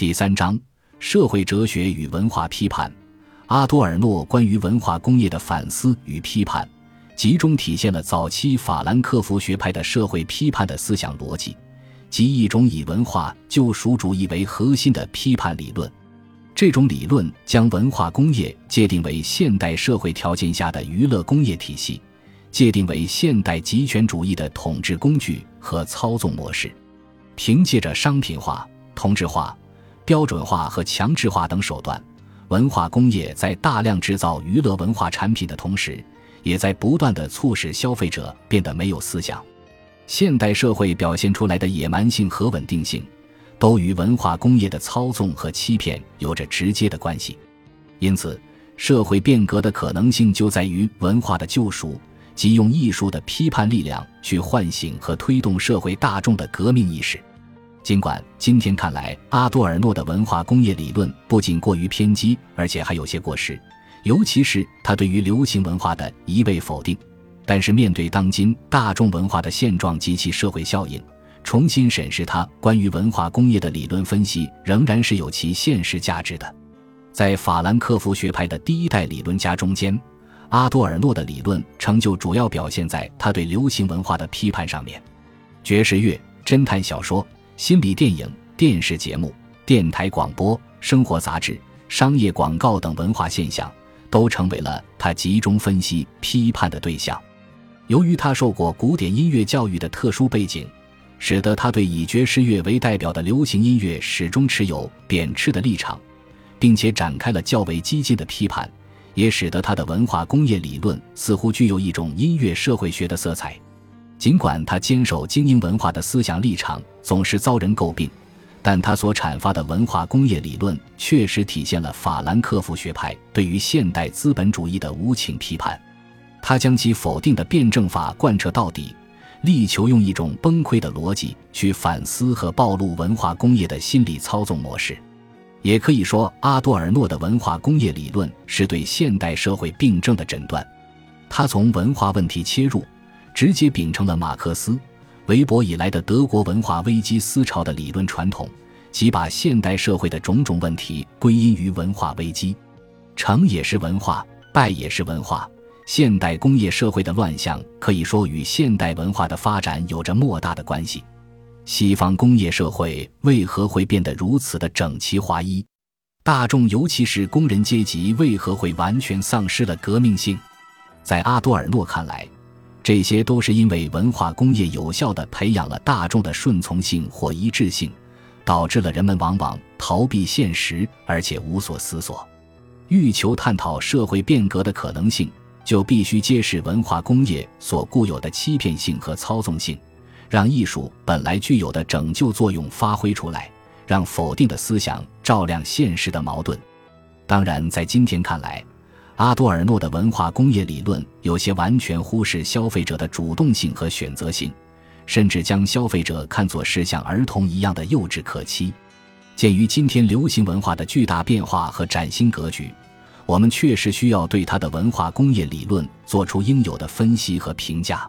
第三章：社会哲学与文化批判。阿多尔诺关于文化工业的反思与批判，集中体现了早期法兰克福学派的社会批判的思想逻辑，即一种以文化救赎主义为核心的批判理论。这种理论将文化工业界定为现代社会条件下的娱乐工业体系，界定为现代极权主义的统治工具和操纵模式。凭借着商品化、同质化、标准化和强制化等手段。文化工业在大量制造娱乐文化产品的同时，也在不断的促使消费者变得没有思想。现代社会表现出来的野蛮性和稳定性，都与文化工业的操纵和欺骗有着直接的关系。因此，社会变革的可能性就在于文化的救赎，即用艺术的批判力量去唤醒和推动社会大众的革命意识。尽管今天看来，阿多尔诺的文化工业理论不仅过于偏激，而且还有些过时，尤其是他对于流行文化的一味否定。但是，面对当今大众文化的现状及其社会效应，重新审视他关于文化工业的理论分析，仍然是有其现实价值的。在法兰克福学派的第一代理论家中间，阿多尔诺的理论成就主要表现在他对流行文化的批判上面，爵士乐、侦探小说。心理电影、电视节目、电台广播、生活杂志、商业广告等文化现象，都成为了他集中分析、批判的对象。由于他受过古典音乐教育的特殊背景，使得他对以爵士乐为代表的流行音乐始终持有贬斥的立场，并且展开了较为激进的批判，也使得他的文化工业理论似乎具有一种音乐社会学的色彩。尽管他坚守精英文化的思想立场总是遭人诟病，但他所阐发的文化工业理论确实体现了法兰克福学派对于现代资本主义的无情批判。他将其否定的辩证法贯彻到底，力求用一种崩溃的逻辑去反思和暴露文化工业的心理操纵模式。也可以说，阿多尔诺的文化工业理论是对现代社会病症的诊断。他从文化问题切入。直接秉承了马克思、韦伯以来的德国文化危机思潮的理论传统，即把现代社会的种种问题归因于文化危机。成也是文化，败也是文化。现代工业社会的乱象可以说与现代文化的发展有着莫大的关系。西方工业社会为何会变得如此的整齐划一？大众，尤其是工人阶级，为何会完全丧失了革命性？在阿多尔诺看来。这些都是因为文化工业有效地培养了大众的顺从性或一致性，导致了人们往往逃避现实，而且无所思索。欲求探讨社会变革的可能性，就必须揭示文化工业所固有的欺骗性和操纵性，让艺术本来具有的拯救作用发挥出来，让否定的思想照亮现实的矛盾。当然，在今天看来。阿多尔诺的文化工业理论有些完全忽视消费者的主动性和选择性，甚至将消费者看作是像儿童一样的幼稚可欺。鉴于今天流行文化的巨大变化和崭新格局，我们确实需要对他的文化工业理论做出应有的分析和评价。